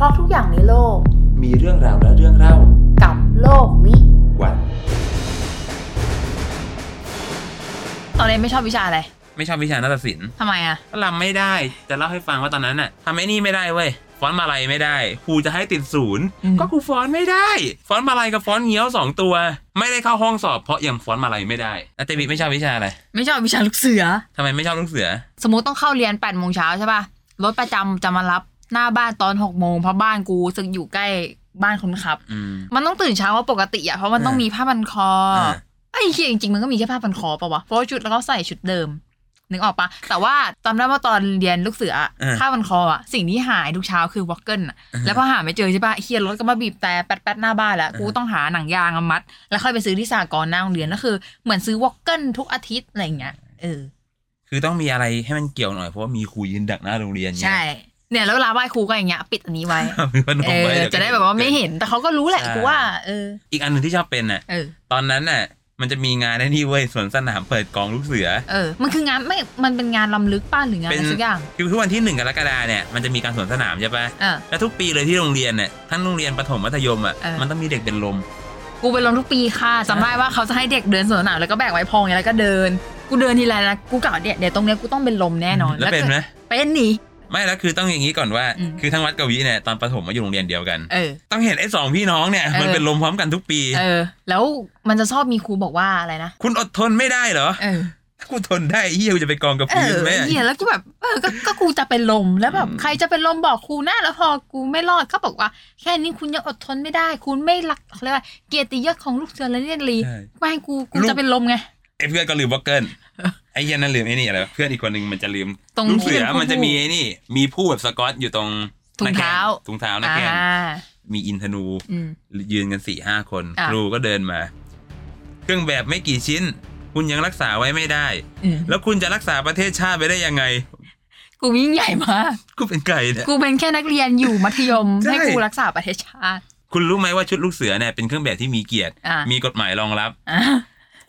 ราะทุกอย่างในโลก มีเรื่องราวและเรื่องเล่า กับโลกวิวันตอนนี้นไม่ชอบวิชาอะไร ไม่ชอบวิชานาฏศิลป์ทำไมอะก็รำไม่ได้ จะเล่าให้ฟังว่าตอนนั้นน่ะทำไอ้นี่ไม่ได้เว้ยฟ้อนมาลัยไม่ได้ครูจะให้ติดศูนย์อืมก็ครูฟ้อนไม่ได้ฟ้อนมาลัยกับฟ้อนเงี้ยวสองตัว ไม่ได้เข้าห้องสอบเพราะยังฟ้อนมาลัยไม่ได้อาเตบิไม่ชอบวิชาอะไร ไม่ชอบวิชาลูกเสือทำไมไม่ชอบลูกเสือ สมมติต้องเข้าเรียน8ปดโมงเช้าใช่ป่ะ รถประจำจะมารับ หน้าบ้านตอน6กโมงเพราะบ้านกูซึ่งอยู่ใกล้บ้านคนขับอืมมันต้องตื่นเช้ากว่าปกติอะเพราะมันต้องอ่ามีมีผ้าพันคออาไอ้เหี้ยจริงๆมันก็มีแค่ผ้าพันคอปะวะเพราะว่าชุดแล้วก็ใส่ชุดเดิมนึกออกปะแต่ว่าจำได้ว่าตอนเรียนลูกเสืออะอ่าผ้าพันคออะสิ่งที่หายทุกเช้าคือ woggle อะอ่าแล้วพอหาไม่เจอใช่ปะไอ้เหี้ยรถก็มาบีบแต่แป๊ดๆหน้าบ้านแล้วกูต้องหาหนังยางมามัด แล้วค่อยไปซื้อที่สหกรณ์หน้าโรงเรียนก็คือ เหมือนซื้อวอกเกิลทุกอาทิตย์อะไรอย่างเงี้ยเออคือต้องมีอะไรให้มันเกี่ยวหน่อยเพราะว่ามีครูยืนดักหน้าโรงเรียนไงใช่ เนี่ยแล้วเวลาไหว้ครูก็อย่างเงี้ยปิดอันนี้ไว้มีพนเอมไว้อเยวจะได้แบบว่าไม่เห็นแต่เขาก็รู้แหละใช่กูว่าเออ อีกอันหนึ่งที่ชอบเป็นน่ะเออตอนนั้นน่ะมันจะมีงานไอ้นี่เว้ยสวนสนามเปิดกองลูกเสือ เออ มันคืองานไม่ มันเป็นงานลำลึกป้าหรืองานอะไรสักอย่าง คือทุกวันที่หนึ่งกรกฎาเนี่ย มันจะมีการสวนสนามใช่ปะเออแล้วทุกปีเลยที่โรงเรียนเนี่ยทั้งโรงเรียนประถมมัธยมอะเออมันต้องมีเด็กเป็นลม กูไปลงทุกปีค่ะจำได้ว่าเขาจะให้เด็กเดินสวนสนามแล้วก็แบกไว้พองอย่างเงี้ยแล้วก็เดิน กูเดินทีไรนะ กูกะเดี๋ยวเดี๋ยวตรงเนี้ยกูต้องเป็นลมแน่นอน แล้วเป็นไหมเป็นหนี ไม่แล้วคือต้องอย่างนี้ก่อนว่าอืมคือทั้งวัดกวีเนี่ยตอนประถมมาอยู่โรงเรียนเดียวกันเออต้องเห็นไอ้สองพี่น้องเนี่ยเออมันเป็นลมพร้อมกันทุกปี เออ แล้วมันจะชอบมีครูบอกว่าอะไรนะคุณอดทนไม่ได้เหรอเออถ้ากูทนได้เฮียกูจะไปกองกับเอพื้นอไหมเหี้ยแล้วกูแบบเออก็ก็กูจะเป็นลมแล้วแบบอืมใครจะเป็นลมบอกครูนะแล้วพอกูไม่รอดเขาบอกว่า แค่นี้คุณยังอดทนไม่ได้ คุณไม่รักเขาเรียกว่าเกียรติยศของลูกเสือและเรียนรีใช่ไม่ให้กูกูลูกจะเป็นลมไงไอ้เพื่อนก็ลืมวอกเกิล ไอ้เหี้ยันนั่นลืมไอ้นี่อะไรวะเพื่อนอีกคนหนึ่งมันจะลืมตรงลูกเสือที่เป็นผู้มันจะมีไอ้นี่ มีผู้แบบสกอตอยู่ตรงถุงเท้าหน้แขนถุงเท้าหน้าอ่าแขนมีอินทนู อืม ยืนกันสี่ห้าคน อะ ครูก็เดินมา เครื่องแบบไม่กี่ชิ้น คุณยังรักษาไว้ไม่ได้ อืมแล้วคุณจะรักษาประเทศชาติไปได้ยังไง กูยิ่งใหญ่มากกูเป็นไก่เนี่ย กูเป็นแค่นักเรียนอยู่มัธยม ใช่ ให้กูรักษาประเทศชาติ คุณรู้ไหมว่าชุดลูกเสือเนี่ยเป็นเครื่องแบบที่มีเกียรติ อะ มีกฎหมายรองรับ อะ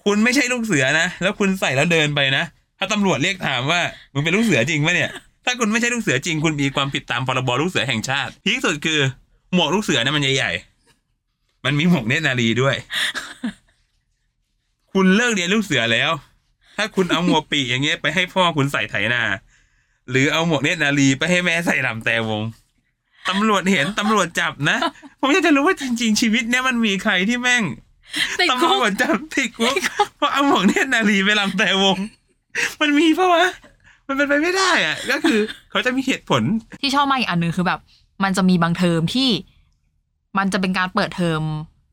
คุณไม่ใช่ลูกเสือนะ แล้วคุณใส่แล้วเดินไปนะ ถ้าตำรวจเรียกถามว่ามึงเป็นลูกเสือจริงไหมเนี่ย ถ้าคุณไม่ใช่ลูกเสือจริง คุณมีความผิดตามพรบลูกเสือแห่งชาติที่สุดคือ หมวกลูกเสือนี่มันใหญ่ๆ มันมีหมวกเนตรนารีด้วย คุณเลิกเรียนลูกเสือแล้ว ถ้าคุณเอาหมวกปีกอย่างเงี้ยไปให้พ่อคุณใส่ไถนา หรือเอาหมวกเนตรนารีไปให้แม่ใส่ลำแต่วงตำรวจเห็นตำรวจจับนะ ผมอยากจะรู้ว่าจริง ๆ ชีวิตเนี่ยมันมีใครที่แม่ง ติดตำคุรกวจจับติดคุกเพราะเอาหมวกเนตรนารีไปลำแต่วง มันมีปะวะ มันเป็นไปไม่ได้อะก็คือเขาจะมีเหตุผล ที่ชอบมากอีกอันหนึ่งคือแบบ มันจะมีบางเทอมที่ มันจะเป็นการเปิดเทอม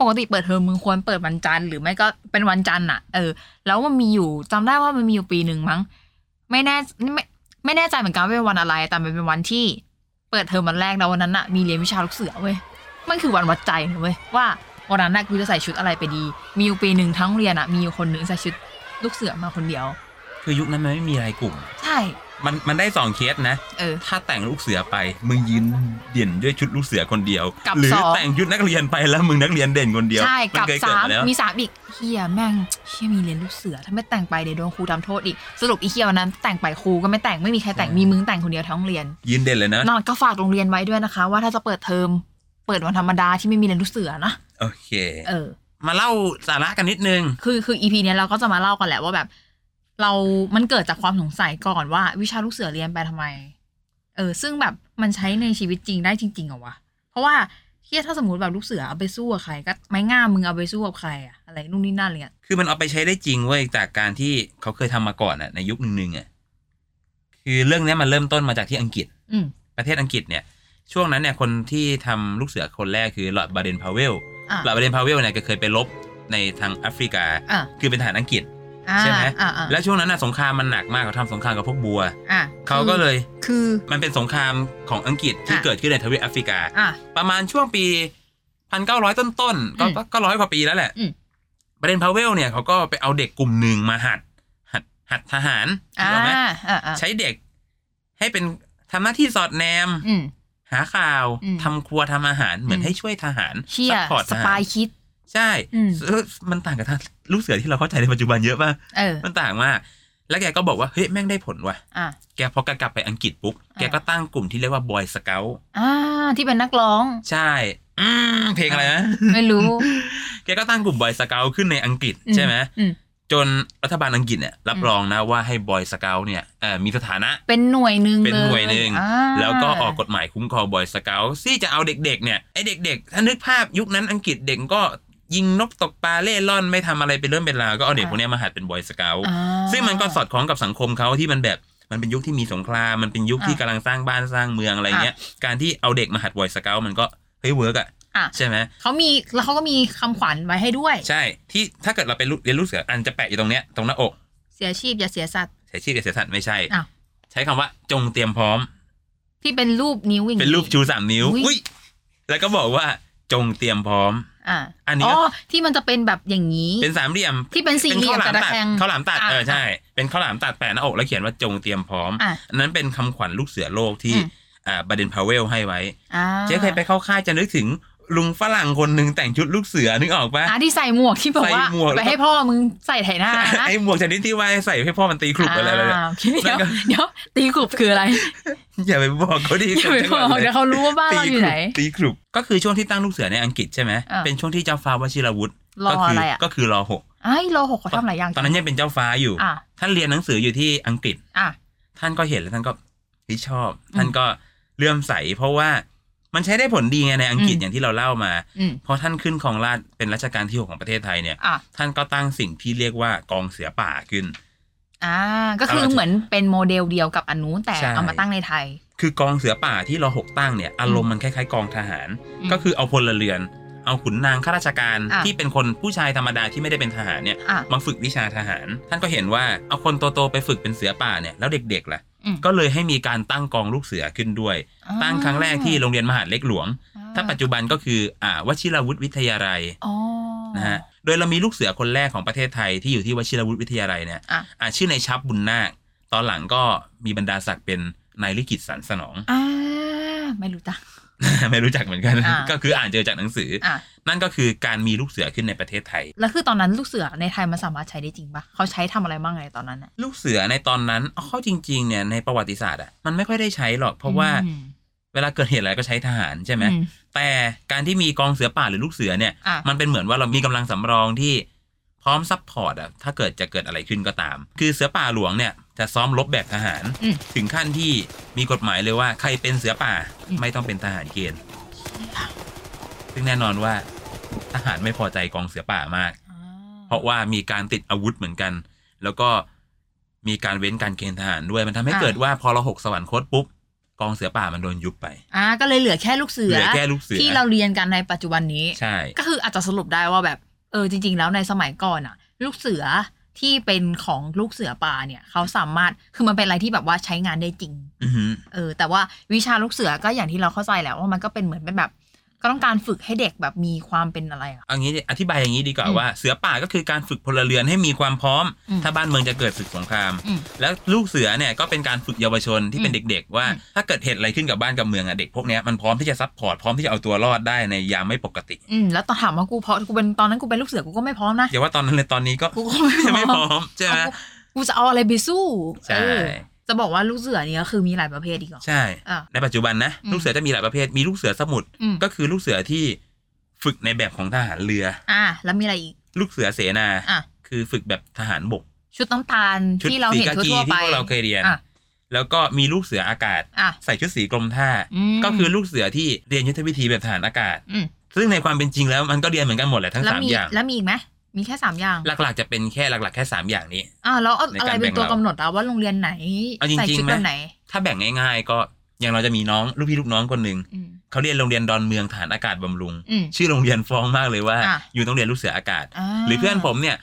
ปกติเปิดเทอมมึงควรเปิดวันจันทร์หรือไม่ก็เป็นวันจันทร์อะเออ แล้วมันมีอยู่จำได้ว่ามันมีอยู่ปีหนึ่งมั้ง ไม่แน่ไม่ไม่แน่ใจเหมือนกันว่าเป็นวันอะไร แต่มันเป็นวันที่ เปิดเทอมวันแรกแล้ววันนั้นอะมีเรียนวิชาลูกเสือเว้ยมันคือวันวัดใจนะเว้ยว่า วันนั้นน่ะกูจะใส่ชุดอะไรไปดี มีอยู่ปีหนึ่งทั้งเรียนอะมีอยู่คนหนึ่งใส่ชุดลูกเสือมาคนเดียว คือยุคนั้นมันไม่มีรายกลุ่ม ใช่ มันมันได้สองเคสนะ เออ ถ้าแต่งลูกเสือไป มึงยืนเด่นด้วยชุดลูกเสือคนเดียว กับหรือสอง แต่งชุดนักเรียนไปแล้วมึงนักเรียนเด่นคนเดียวใช่มันกับเคยเกิดสามมาแล้ว มีสามอีกเฮียแม่งเฮียมีเรียนลูกเสือถ้าไม่แต่งไปเดี๋ยวโดนครูทำโทษอีกสรุปอีเฮียวันนั้นแต่งไปครูก็ไม่แต่งไม่มีใครแต่งมีมึงแต่งคนเดียวทั้งโรงเรียน ยืนเด่นเลยนะ นอนก็ฝากโรงเรียนไว้ด้วยนะคะ ว่าถ้าจะเปิดเทอมเปิดวันธรรมดาที่ไม่มีเรียนลูกเสือนะ โอเคเออ มาเล่าสาระกันนิดนึง คือคืออีพีนี้ยเราก็จะมาเล่ากันแหละว่าแบบ เรามันเกิดจากความสงสัยก่อนว่า วิชาลูกเสือเรียนไปทำไม เออ ซึ่งแบบมันใช้ในชีวิตจริงได้จริงๆเหรอวะ เพราะว่าเฮี้ยถ้าสมมติแบบลูกเสือเอาไปสู้กับใคร ก็ไม้ง่ามมึงเอาไปสู้กับใครอะอะไรนู่นนี่นั่นอะไรเงี้ยคือมันเอาไปใช้ได้จริงเว้ยจากการที่เขาเคยทำมาก่อนอะในยุคหนึ่งๆอะคือเรื่องเนี้ยมันเริ่มต้นมาจากที่อังกฤษ อืมประเทศอังกฤษเนี่ย ช่วงนั้นเนี่ยคนที่ทำลูกเสือคนแรกคือลอร์ดบาเดนพาวเวลอะ ลอร์ดบาเดนพาวเวลเนี่ยก็เคยไปรบในทางแอฟริกาอะคือเป็นทหารอังกฤษอ่าใช่ไหมอ่าอ่าแล้วช่วงนั้นน่ะสงครามมันหนักมากเขาทำสงครามกับพวกบัวร์อะเขาก็เลยคือมันเป็นสงครามของอังกฤษที่อะเกิดขึ้นในทวีปแอฟริกาอะประมาณช่วงปีพันเก้าร้อยต้นๆก็อืมก็ก็ร้อยกว่าปีแล้วแหละอืมบาเดนพาวเวลเนี่ยเขาก็ไปเอาเด็กกลุ่มหนึ่งมาหัด หัดหัดทหารอ่าถูกไหมอ่าอ่าใช้เด็กให้เป็นทำหน้าที่สอดแนมอืม หาข่าวอืมทำครัวทำอาหารเหมือนอืมให้ช่วยทหารเชี่ย support ทหารไปคิด ใช่อืมเออมันต่างกับทางลูกเสือที่เราเข้าใจในปัจจุบันเยอะป่ะเออมันต่างมากแล้วแกก็บอกว่าเฮ้ยแม่งได้ผลว่ะอะแกพอแกกลับไปอังกฤษปุ๊บอ่าแกก็ตั้งกลุ่มที่เรียกว่า Boy Scoutอ่าที่เป็นนักร้อง ใช่อืมเพลงอะไรนะ ไม่รู้ แกก็ตั้งกลุ่ม Boy Scout ขึ้นในอังกฤษใช่ไหมอืม จนรัฐบาลอังกฤษเนี่ยรับอืมรองนะว่าให้ Boy Scout เนี่ยเอ่อมีสถานะเป็นหน่วยหนึ่งเป็นลหน่วยหนึ่งอ่าแล้วก็ออกกฎหมายคุ้มครอง Boy Scout ที่จะเอาเด็กๆเนี่ยไอเด็กๆ ถ้านึกภาพยุคนั้นอังกฤษเด็กก็ยิงนกตกปลาเล่ร่อนไม่ทำอะไรเป็นเรื่องเป็นราวก็เอาเด็กพวกเนี้ยมาหัดเป็น Boy Scout อ่าซึ่งมันก็สอดคล้องกับสังคมเขาที่มันแบบมันเป็นยุคที่มีสงครามมันเป็นยุคที่อะกำลังสร้างบ้านสร้างเมืองอะไรเงี้ยการที่เอาเด็กมาหัด Boy Scout มันก็เฮ้ย work อะอะ ใช่ไหมเขามีแล้วเขาก็มีคำขวัญไว้ให้ด้วย ใช่ ที่ถ้าเกิดเราไปเรียนลูกเสือมันจะแปะอยู่ตรงเนี้ยตรงหน้าอก เสียชีพอย่าเสียสัตย์ใช้ชื่อกับเสียสัตว์ไม่ใช่อ้าวใช้คำว่าจงเตรียมพร้อม ที่เป็นรูปนิ้วอย่างเป็นรูปชูสามนิ้วอุ๊ยอุ้ยแล้วก็บอกว่าจงเตรียมพร้อมอ่าอันนี้อ๋ก็อที่มันจะเป็นแบบอย่างนี้ เป็นสามเหลี่ยมที่เป็นสี่เป็นเหลี่ข้ายวมหลามกระตัดแทงข้าวหลามตัดอะเออใช่ เป็นข้าวหลามตัดแปะหน้าอกแล้วเขียนว่าจงเตรียมพร้อมอะอันนั้นเป็นคำขวัญลูกเสือโลกที่อืมอ่าบาเดนพาเวลให้ไว้อ่าเจ๊เคยไปเข้าค่ายจะนึกถึง ลุงฝรั่งคนหนึ่งแต่งชุดลูกเสือนึกออกปะอ่าที่ใส่หมวกที่บอกว่าใส่หมวกไปให้พ่อมึงใส่ไถหน้านะไอหมวกชนิดที่ว่าใส่ให้พ่อมันตีขลุ่อะไรอะไรอ่าโอเคนั่เดี๋ยวนก็เดี๋ยวตีกลุบคืออะไร อย่าไปบอกเขาดิอย่าไปบอกเดี๋ยวเขารู้ว่าบ้านเราอยู่ไหนตีขลุ่ก็คือช่วงที่ตั้งลูกเสือในอังกฤษใช่ไหมอ่าเป็นช่วงที่เจ้าฟ้าวชิรวุฒิรอก็คือะไรอะก็คือรอหกไอ้รอหกเขาทำหลายอย่างตอนนั้นยังเป็นเจ้าฟ้าอยู่อะท่านเรียนหนังสืออยู่ที่อังกฤษอะท่านก็เห็นแล้วท่านก็เฮ้ยชอบอืมท่านก็เลื่อมใสเพราะว่า มันใช้ได้ผลดีไงในอังกฤษอืมอย่างที่เราเล่ามาอืมพอท่านขึ้นครองราชย์เป็นรัชกาลที่หกของประเทศไทยเนี่ยอะท่านก็ตั้งสิ่งที่เรียกว่ากองเสือป่าขึ้น อ่า ก็คือเอาละเหมือนเป็นโมเดลเดียวกับอันนู้นแต่ใช่เอามาตั้งในไทย คือกองเสือป่าที่เราหกตั้งเนี่ยอารมณ์มันคล้ายๆกองทหารอืมก็คือเอาพลเรือนเอาขุนนางข้าราชการอะที่เป็นคนผู้ชายธรรมดาที่ไม่ได้เป็นทหารเนี่ยอะมาฝึกวิชาทหาร ท่านก็เห็นว่าเอาคนโตๆไปฝึกเป็นเสือป่าเนี่ยแล้วเด็กๆล่ะอืม ก็เลยให้มีการตั้งกองลูกเสือขึ้นด้วย ตั้งครั้งแรกที่โรงเรียนมหาดเล็กหลวงอ่ถ้าปัจจุบันก็คืออ่าวชิรวุฒิวิทยาลัยอ๋อนะฮะโดยเรามีลูกเสือคนแรกของประเทศไทยที่อยู่ที่วชิรวุฒิวิทยาลัยเนี่ยอะอ่าชื่อนายชับบุญนาคตอนหลังก็มีบรรดาศักดิ์เป็นนายลิขิตสันสนองอ่าไม่รู้จัก ไม่รู้จักเหมือนกันอ่าก็คืออ่านเจอจากหนังสืออะนั่นก็คือการมีลูกเสือขึ้นในประเทศไทย แล้วคือตอนนั้นลูกเสือในไทยมันสามารถใช้ได้จริงปะเขาใช้ทำอะไรบ้างไงตอนนั้นอะลูกเสือในตอนนั้นเอาเข้าจริง ๆ เนี่ยในประวัติศาสตร์อะมันไม่ค่อยได้ใช้หรอก เพราะว่าอืมเวลาเกิดเหตุอะไรก็ใช้ทหารใช่ไหมอืมแต่การที่มีกองเสือป่าหรือลูกเสือเนี่ยอะมันเป็นเหมือนว่าเรามีกำลังสำรองที่ พร้อม support อะถ้าเกิดจะเกิดอะไรขึ้นก็ตาม คือเสือป่าหลวงเนี่ยจะซ้อมรบแบบทหารอืมถึงขั้นที่มีกฎหมายเลยว่าใครเป็นเสือป่าอืมไม่ต้องเป็นทหารเกณฑ์ซึ่งแน่นอนว่าทหารไม่พอใจกองเสือป่ามากอ่าเพราะว่ามีการติดอาวุธเหมือนกัน แล้วก็มีการเว้นการเกณฑ์ทหารด้วยมันทำให้เกิดว่าพอเราหกสวรรคตปุ๊บกองเสือป่ามันโดนยุบไป อ่า ก็เลยเหลือแค่ลูกเสืเหอลือแค่ลูกเสือที่เราเรียนกันในปัจจุบันนี้ ใช่ ก็คืออาจจะสรุปได้ว่าแบบ เออจริง ๆ แล้วในสมัยก่อนอะลูกเสือที่เป็นของลูกเสือป่าเนี่ยเขาสามารถคือมันเป็นอะไรที่แบบว่าใช้งานได้จริง อือหือเออ แต่ว่าวิชาลูกเสือก็อย่างที่เราเข้าใจแหล้วว่ามันก็เป็นเหมือนเป็นแบบ ก็ต้องการฝึกให้เด็กแบบมีความเป็นอะไรอะเอางี้ดิอธิบายอย่างนี้ดีกว่าอืมว่า เสือป่าก็คือการฝึกพลเรือนให้มีความพร้อมอืมถ้าบ้านเมืองจะเกิดศึกสงครามอืมแล้วลูกเสือเนี่ยก็เป็นการฝึกเยาวชนที่เป็นอืมเด็ก ๆ ว่าอืมถ้าเกิดเหตุอะไรขึ้นกับบ้านกับเมืองอะเด็กพวกเนี้ยมันพร้อมที่จะ support พร้อมที่จะเอาตัวรอดได้ในยามไม่ปกติอืมแล้วตอนถามว่ากูเพราะกูเป็นตอนนั้นกูเป็นลูกเสือกูก็ไม่พร้อมนะอย่าว่าตอนนั้นเลยตอนนี้ก็กูก็ไม่พร้อมไม่พร้อมใช่ไหมเอากูกูจะเอาอะไรไปสู้ใช่เออ จะบอกว่าลูกเสือเนี่ยก็คือมีหลายประเภทอีกเหรอใช่อะในปัจจุบันนะอืมลูกเสือจะมีหลายประเภทมีลูกเสือสมุทรอืมก็คือลูกเสือที่ฝึกในแบบของทหารเรือ อะแล้วมีอะไรอีก ลูกเสือเสนา อะ คือฝึกแบบทหารบก ชุดน้ำตาลชุดที่เราสีเห็นกากีทั่วๆที่ไปพวกเราเคยเรียนอะแล้วก็มีลูกเสืออากาศอะใส่ชุดสีกรมท่ามก็คือลูกเสือที่เรียนยุทธวิธีแบบทหารอากาศอืมซึ่งในความเป็นจริงแล้วมันก็เรียนเหมือนกันหมดแหละทั้งแล้วสามมีอย่าง แล้วมีอีกไหม มีแค่สามอย่าง หลักๆจะเป็นแค่หลัก ๆ แค่สามอย่างนี้อ่าแล้วเอาในอะการไรเป็นตัวแบ่งเรากำหนดอะว่าโรงเรียนไหนเอาจริงๆใส่ชุดไหมแบบไหน ถ้าแบ่งง่าย ๆ ก็อย่างเราจะมีน้องลูกพี่ลูกน้องคนหนึ่งอืมเขาเรียนโรงเรียนดอนเมืองฐานอากาศบำรุงอืมชื่อโรงเรียนฟ้องมากเลยว่าอะอยู่ต้องเรียนลูกเสืออากาศาหรือเพื่อนผมเนี่ย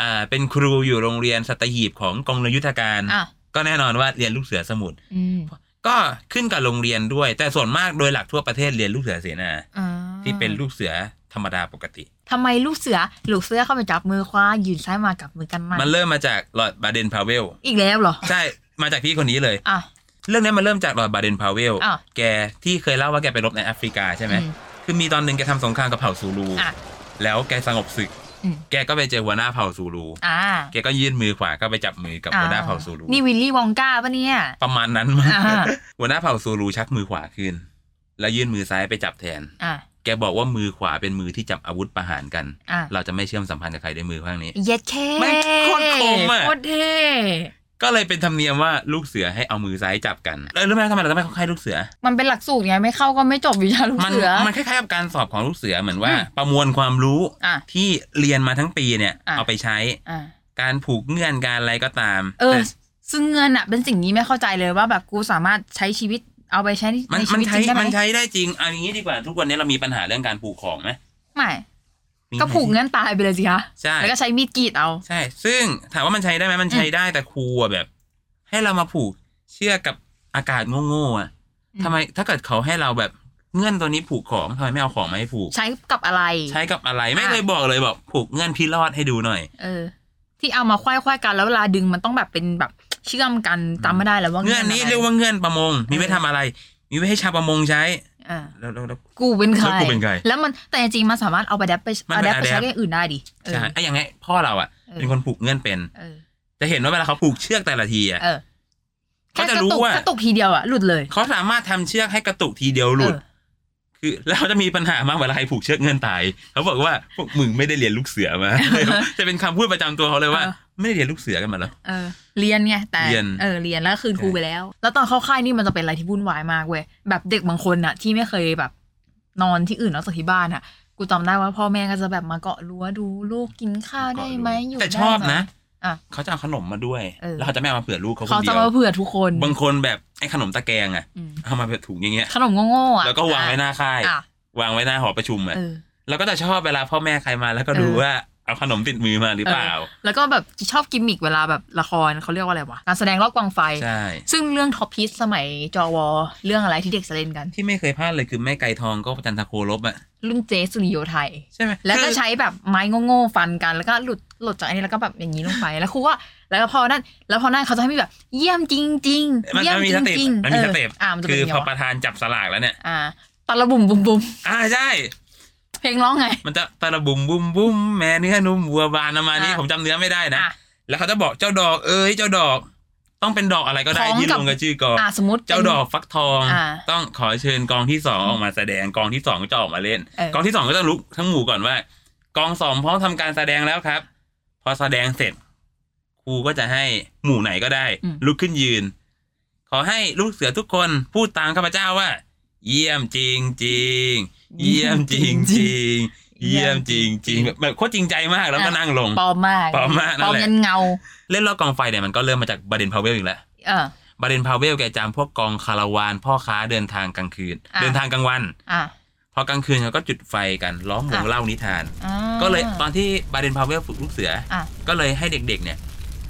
อ่าเป็นครูอยู่โรงเรียนสัตหีบของกองเรือยุทธการอะก็แน่นอนว่าเรียนลูกเสือสมุทรอืมก็ขึ้นกับโรงเรียนด้วย แต่ส่วนมากโดยหลักทั่วประเทศเรียนลูกเสือเสนาอ่าที่เป็นลูกเสือ ธรรมดาปกติทำไมลูกเสือลูกเสือเข้าไปจับมือคว้ายืนซ้ายมากับมือกันมามันเเริ่มมาจากลอร์ดบาเดนพาวเวล อีกแล้วเหรอ ใช่ มาจากพี่คนนี้เลยอะเรื่องนี้มันเริ่มจากลอร์ดบาเดนพาวเวลอะแกที่เคยเล่าว่าแกไปรบในแอฟริกาใช่ไหมอืมคือมีตอนหนึ่งแกทำสงครามกับเผ่าซูลูอะแล้วแกสงบศึกอืมแกก็ไปเจอหัวหน้าเผ่าซูลูอ่าแกก็ยื่นมือขวาก็ไปจับมือกับหัวหน้าเผ่าซูลูนี่วิลลี่วองกาปะเนี่ย ประมาณนั้นมั้งอ่าหัวหน้าเผ่าซูลูชักมือขวาขึ้น แล้วยื่นมือซ้ายไปจับแทนอ่า แกบอกว่ามือขวาเป็นมือที่จับอาวุธประหารกัน อ่าเราจะไม่เชื่อมสัมพันธ์กับใครด้วยมือข้างนี้ เย็ดแค่แม่งโคตรคมอะ โคตรเท่ก็เลยเป็นธรรมเนียมว่าลูกเสือให้เอามือซ้ายจับกันแล้วรู้ไหมทำไมเราต้องไม่เข้าค่ายลูกเสือ มันเป็นหลักสูตรไงไม่เข้าก็ไม่จบวิชาลูกมันเสือ มันคล้ายๆกับการสอบของลูกเสือเหมือนว่า อืมประมวลความรู้อะที่เรียนมาทั้งปีเนี่ยอะ เอาไปใช้ อ่าการผูกเงื่อนการอะไรก็ตามเออ แต่ซึ่งเงินอะเป็นสิ่งนี้ไม่เข้าใจเลยว่าแบบกูสามารถใช้ชีวิต เอาไปใช้มันในชีมันวิตจใช้ริงได้ไหมมันใช้ได้จริงเอาอย่างนี้ดีกว่าทุกวันนี้เรามีปัญหาเรื่องการผูกของไหมไม่ มีก็ผูกเงินตายไปเลยสิคะใช่ แล้วก็ใช้มีดกรีดเอา ใช่ ซึ่งถามว่ามันใช้ได้ไหมมันใช้ได้แต่ครูอะแบบ ให้เรามาผูกเชือกกับอากาศโง่ๆอะอืม ทำไมถ้าเกิดเขาให้เราแบบเงื่อนตัวนี้ผูกของทำไมไม่เอาของมาให้ผูก ใช้กับอะไร ใช้กับอะไรไม่อะเคยบอกเลยบอกผูกเงื่อนพิรอดให้ดูหน่อย เออ ที่เอามาควายๆกันแล้วเวลาดึงมันต้องแบบเป็นแบบ เชื่อมกันจำไม่ได้แล้วว่าเงื่อนนี้ะไเรียกว่าเงื่อนประมง มีไว้เออทำอะไร มีไว้ให้ชาวประมงใช้อ่าแล้วแล้วแล้วกูเป็นใครแล้วกูเป็นใครแล้วมันแต่จริงๆมันสามารถเอาไปแดปไปมันเอาเป็นแดปไปใช้ adapt เรื่องอื่นได้ดิเออใช่ไอ้อย่างไงพ่อเราอะเออเป็นคนผูกเงื่อนเป็นเออจะเห็นว่าเวลาเขาผูกเชือกแต่ละทีอะเออเขาแค่จะกระรู้ตุกว่ากระตุกทีเดียวอะหลุดเลย เขาสามารถทำเชือกให้กระตุกทีเดียวหลุดเออคือ แล้วเขาจะมีปัญหามากเวลาใครผูกเชือกเงื่อนตาย เขาบอกว่าพวกมึงไม่ได้เรียนลูกเสือมาจะเป็นคำพูดประจำตัวเขาเลยว่าเออ ไม่ได้เรียนลูกเสือกันมาแล้วเออ เรียนไงแต่เรียนเออเรียนแล้วคืนครูไปแล้ว แล้วตอนเข้าค่ายนี่มันจะเป็นอะไรที่วุ่นวายมากเว้ยแบบเด็กบางคนอะที่ไม่เคยแบบนอนที่อื่นนอกจากที่บ้านอะกูจำได้ว่าพ่อแม่ก็จะแบบมาเกาะรั้วดูลูกกินข้าวได้ไหมอยู่แต่ได้ชอบไหมนะอะเขาจะเอาขนมมาด้วยเออแล้วเขาจะไม่เอามาเผื่อลูกเขาคเขานเดีจะยวมาเผื่อทุกคน บางคนแบบไอ้ขนมตะแกรงอะอืมเอามาแบบถุงอย่างเงี้ยขนมโง่ๆอะแล้วก็วางไว้หน้าค่ายอะวางไว้หน้าหอประชุมอะเออแล้วก็จะชอบเวลาพ่อแม่ใครมาแล้วก็ดูเออว่า เอาขนมติดมือมาหรือเปล่า แล้วก็แบบชอบกิมมิกเวลาแบบละครเขาเรียกว่าอะไรวะ การแสดงรอบกองไฟ ใช่ ซึ่งเรื่องท็อปพิสสมัยจอวอเรื่องอะไรที่เด็กจะเล่นกัน ที่ไม่เคยพลาดเลยคือแม่ไก่ทองก็จันทโคลบอะรุ่นเจสุริโยไทย ใช่ไหม แล้วก็คือใช้แบบไม้โง่ๆฟันกัน แล้วก็หลุดหลุดจากอันนี้แล้วก็แบบอย่างนี้ลงไป แล้วครูก็แล้วก็พอนั่น แล้วพอนั่นเขาจะให้มีแบบเยี่ยมจริงๆมันเยี่ยมมันมีจสเต็ปริงๆมันมีสเต็ปอออ่ามันจะคืเป็นอยังพอไงปวะระธานจับสลากแล้วเนี่ย อ่าตะละบุ่มบุ่มบุ่มอ่าใช่ เพลงร้องไง มันจะตะระบุมบุ้มบุ้มแม่เนื้อนุ่มวัวบานประมาณนี้ อะผมจำเนื้อไม่ได้นะ อะ แล้วเขาจะบอกเจ้าดอกเอ้ยเจ้าดอก ต้องเป็นดอกอะไรก็ได้ของที่กัลบงกับชื่อกอง อ่าสมมติป็น เจ้าดอกฟักทอง อ่าต้องขอเชิญกองที่สองออกมาแสดงกองที่สองก็จะออกมาเล่น เออ กองที่สองก็ต้องลุกทั้งหมู่ก่อนว่า กองสองพร้อมทำการแสดงแล้วครับ พอแสดงเสร็จครูก็จะให้หมู่ไหนก็ได้ลุกขึ้นยืน ขอให้ลูกเสือทุกคนพูดตามข้าพเจ้าว่า เยี่ยมจริงจริงเยี่ยมจริงจริงเยี่ยมจริงจริงแบบแบบโคตรจริงใจมากแล้วก็นั่งลงปลอมมากปลอมมากนั่ปลนอมแหละยันเงา เล่นรอบกองไฟเนี่ยมันก็เริ่มมาจากบาเดนพาวเวลอีกแล้วเออบาเดนพาวเวลแกจำพวกกองคาราวานพ่อค้าเดินทางกลางคืนอะเดินทางกลางวันอะพอกลางคืนเขาก็จุดไฟกันล้อมวงอะเล่านิทานอ่าก็เลยตอนที่บาเดนพาวเวลฝึกลูกเสือออะก็เลยให้เด็กๆเนี่ย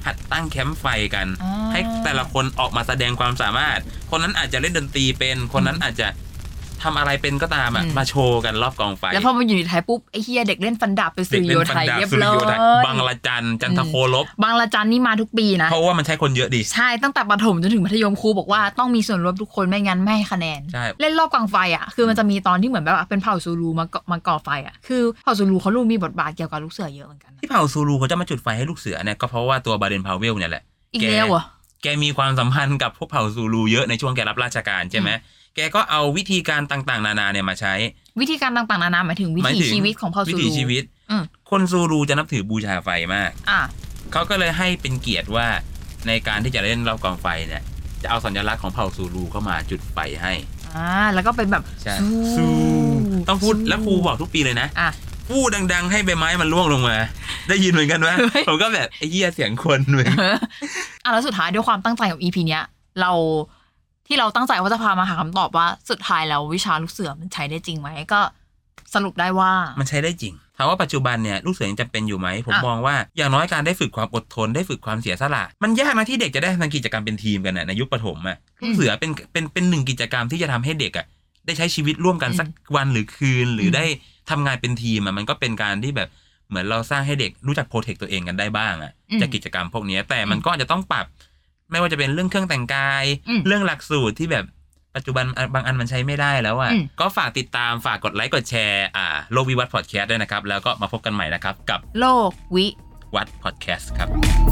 หัดตั้งแคมป์ไฟกันอ่าให้แต่ละคนออกมาแสดงความสามารถ คนนั้นอาจจะเล่นดนตรีเป็น คนนั้นอาจจะ ทำอะไรเป็นก็ตามอะอืมมาโชว์กันรอบกองไฟ แล้วพอมาอยู่ในไทยปุ๊บไอ้เฮียเด็กเล่นฟันดาบเป็นสุเด็กริเล่โยนฟัไทยดาบเรียบสุริร้อโยไทยยบางละจันจันทโคลบบางละจันนี่มาทุกปีนะ เพราะว่ามันใช้คนเยอะดี ใช่ตั้งแต่ประถมจนถึงมัธยมครูบอกว่าต้องมีส่วนร่วมทุกคนไม่งั้นไม่ให้คะแนนใช่เล่นรอบกลางไฟอะคือมันจะมีตอนที่เหมือนแบบว่าเป็นเผ่าซูรูมาเกาะมาก่อไฟอะคือเผ่าซูรูเขาลูกมีบทบาทเกี่ยวกับลูกเสือเยอะเหมือนกันนะที่เผ่าซูรูเขาจะมาจุดไฟให้ลูกเสือเนี่ยก็เพราะว่าตัวบาเดนพาวเวลเนี่ยแหละอีกแล้วเหรอแกมีความสัมพันธ์กับพวกเผ่าซูรูเยอะในช่วงแกรับราชการใช่ไหม แกก็เอาวิธีการต่างๆ นานาเนี่ยมาใช้ วิธีการต่างๆ นานาหมายถึงวิหมายถีถึงชีวิตของเผ่าวิซูถีรูชีวิตอืมคนซูรูจะนับถือบูชาไฟมากอะเขาก็เลยให้เป็นเกียรติว่าในการที่จะเล่นรอบกองไฟเนี่ยจะเอาสัญลักษณ์ของเผ่าซูรูเข้ามาจุดไฟให้อ่าแล้วก็เป็นแบบใช่สู้ซูต้องพูดสู้แล้วครูบอกทุกปีเลยนะอะพูดดัง ๆ ให้ใบไม้มันร่วงลงมา ได้ยินเหมือนกันไหมเฮ้ยผมก็แบบไอ้เหี้ยเสียงคนเหมือนอะแล้วสุดท้ายด้วยความตั้งใจของ EP เนี้ยเรา ที่เราตั้งใจว่าจะพามาหาคำตอบว่าสุดท้ายแล้ววิชาลูกเสือมันใช้ได้จริงไหมก็สรุปได้ว่า มันใช้ได้จริงถามว่าปัจจุบันเนี่ยลูกเสือยังจำเป็นอยู่ไหมผมอะมองว่าอย่างน้อยการได้ฝึกความอดทนได้ฝึกความเสียสละมันยากนะที่เด็กจะได้ทำกิจกรรมเป็นทีมกันน่ะในยุคปฐมอะลูกเสือเป็นเป็นเป็นหนึ่งกิจกรรมที่จะทำให้เด็กอะได้ใช้ชีวิตร่วมกันสักวันหรือคืนหรือได้ทำงานเป็นทีมอะมันก็เป็นการที่แบบเหมือนเราสร้างให้เด็กรู้จัก protect ตัวเองกันได้บ้างอะอืมจากกิจกรรมพวกเนี้ยแต่มันก็อาจจะต้องปรับ ไม่ว่าจะเป็นเรื่องเครื่องแต่งกายอืมเรื่องหลักสูตรที่แบบปัจจุบันบางอันมันใช้ไม่ได้แล้วอะอืมก็ฝากติดตามฝากกดไลค์กดแชร์อ่าโลกวิวัฒน์พอดแคสต์ด้วยนะครับ แล้วก็มาพบกันใหม่นะครับ กับโลกวิวัฒน์ครับ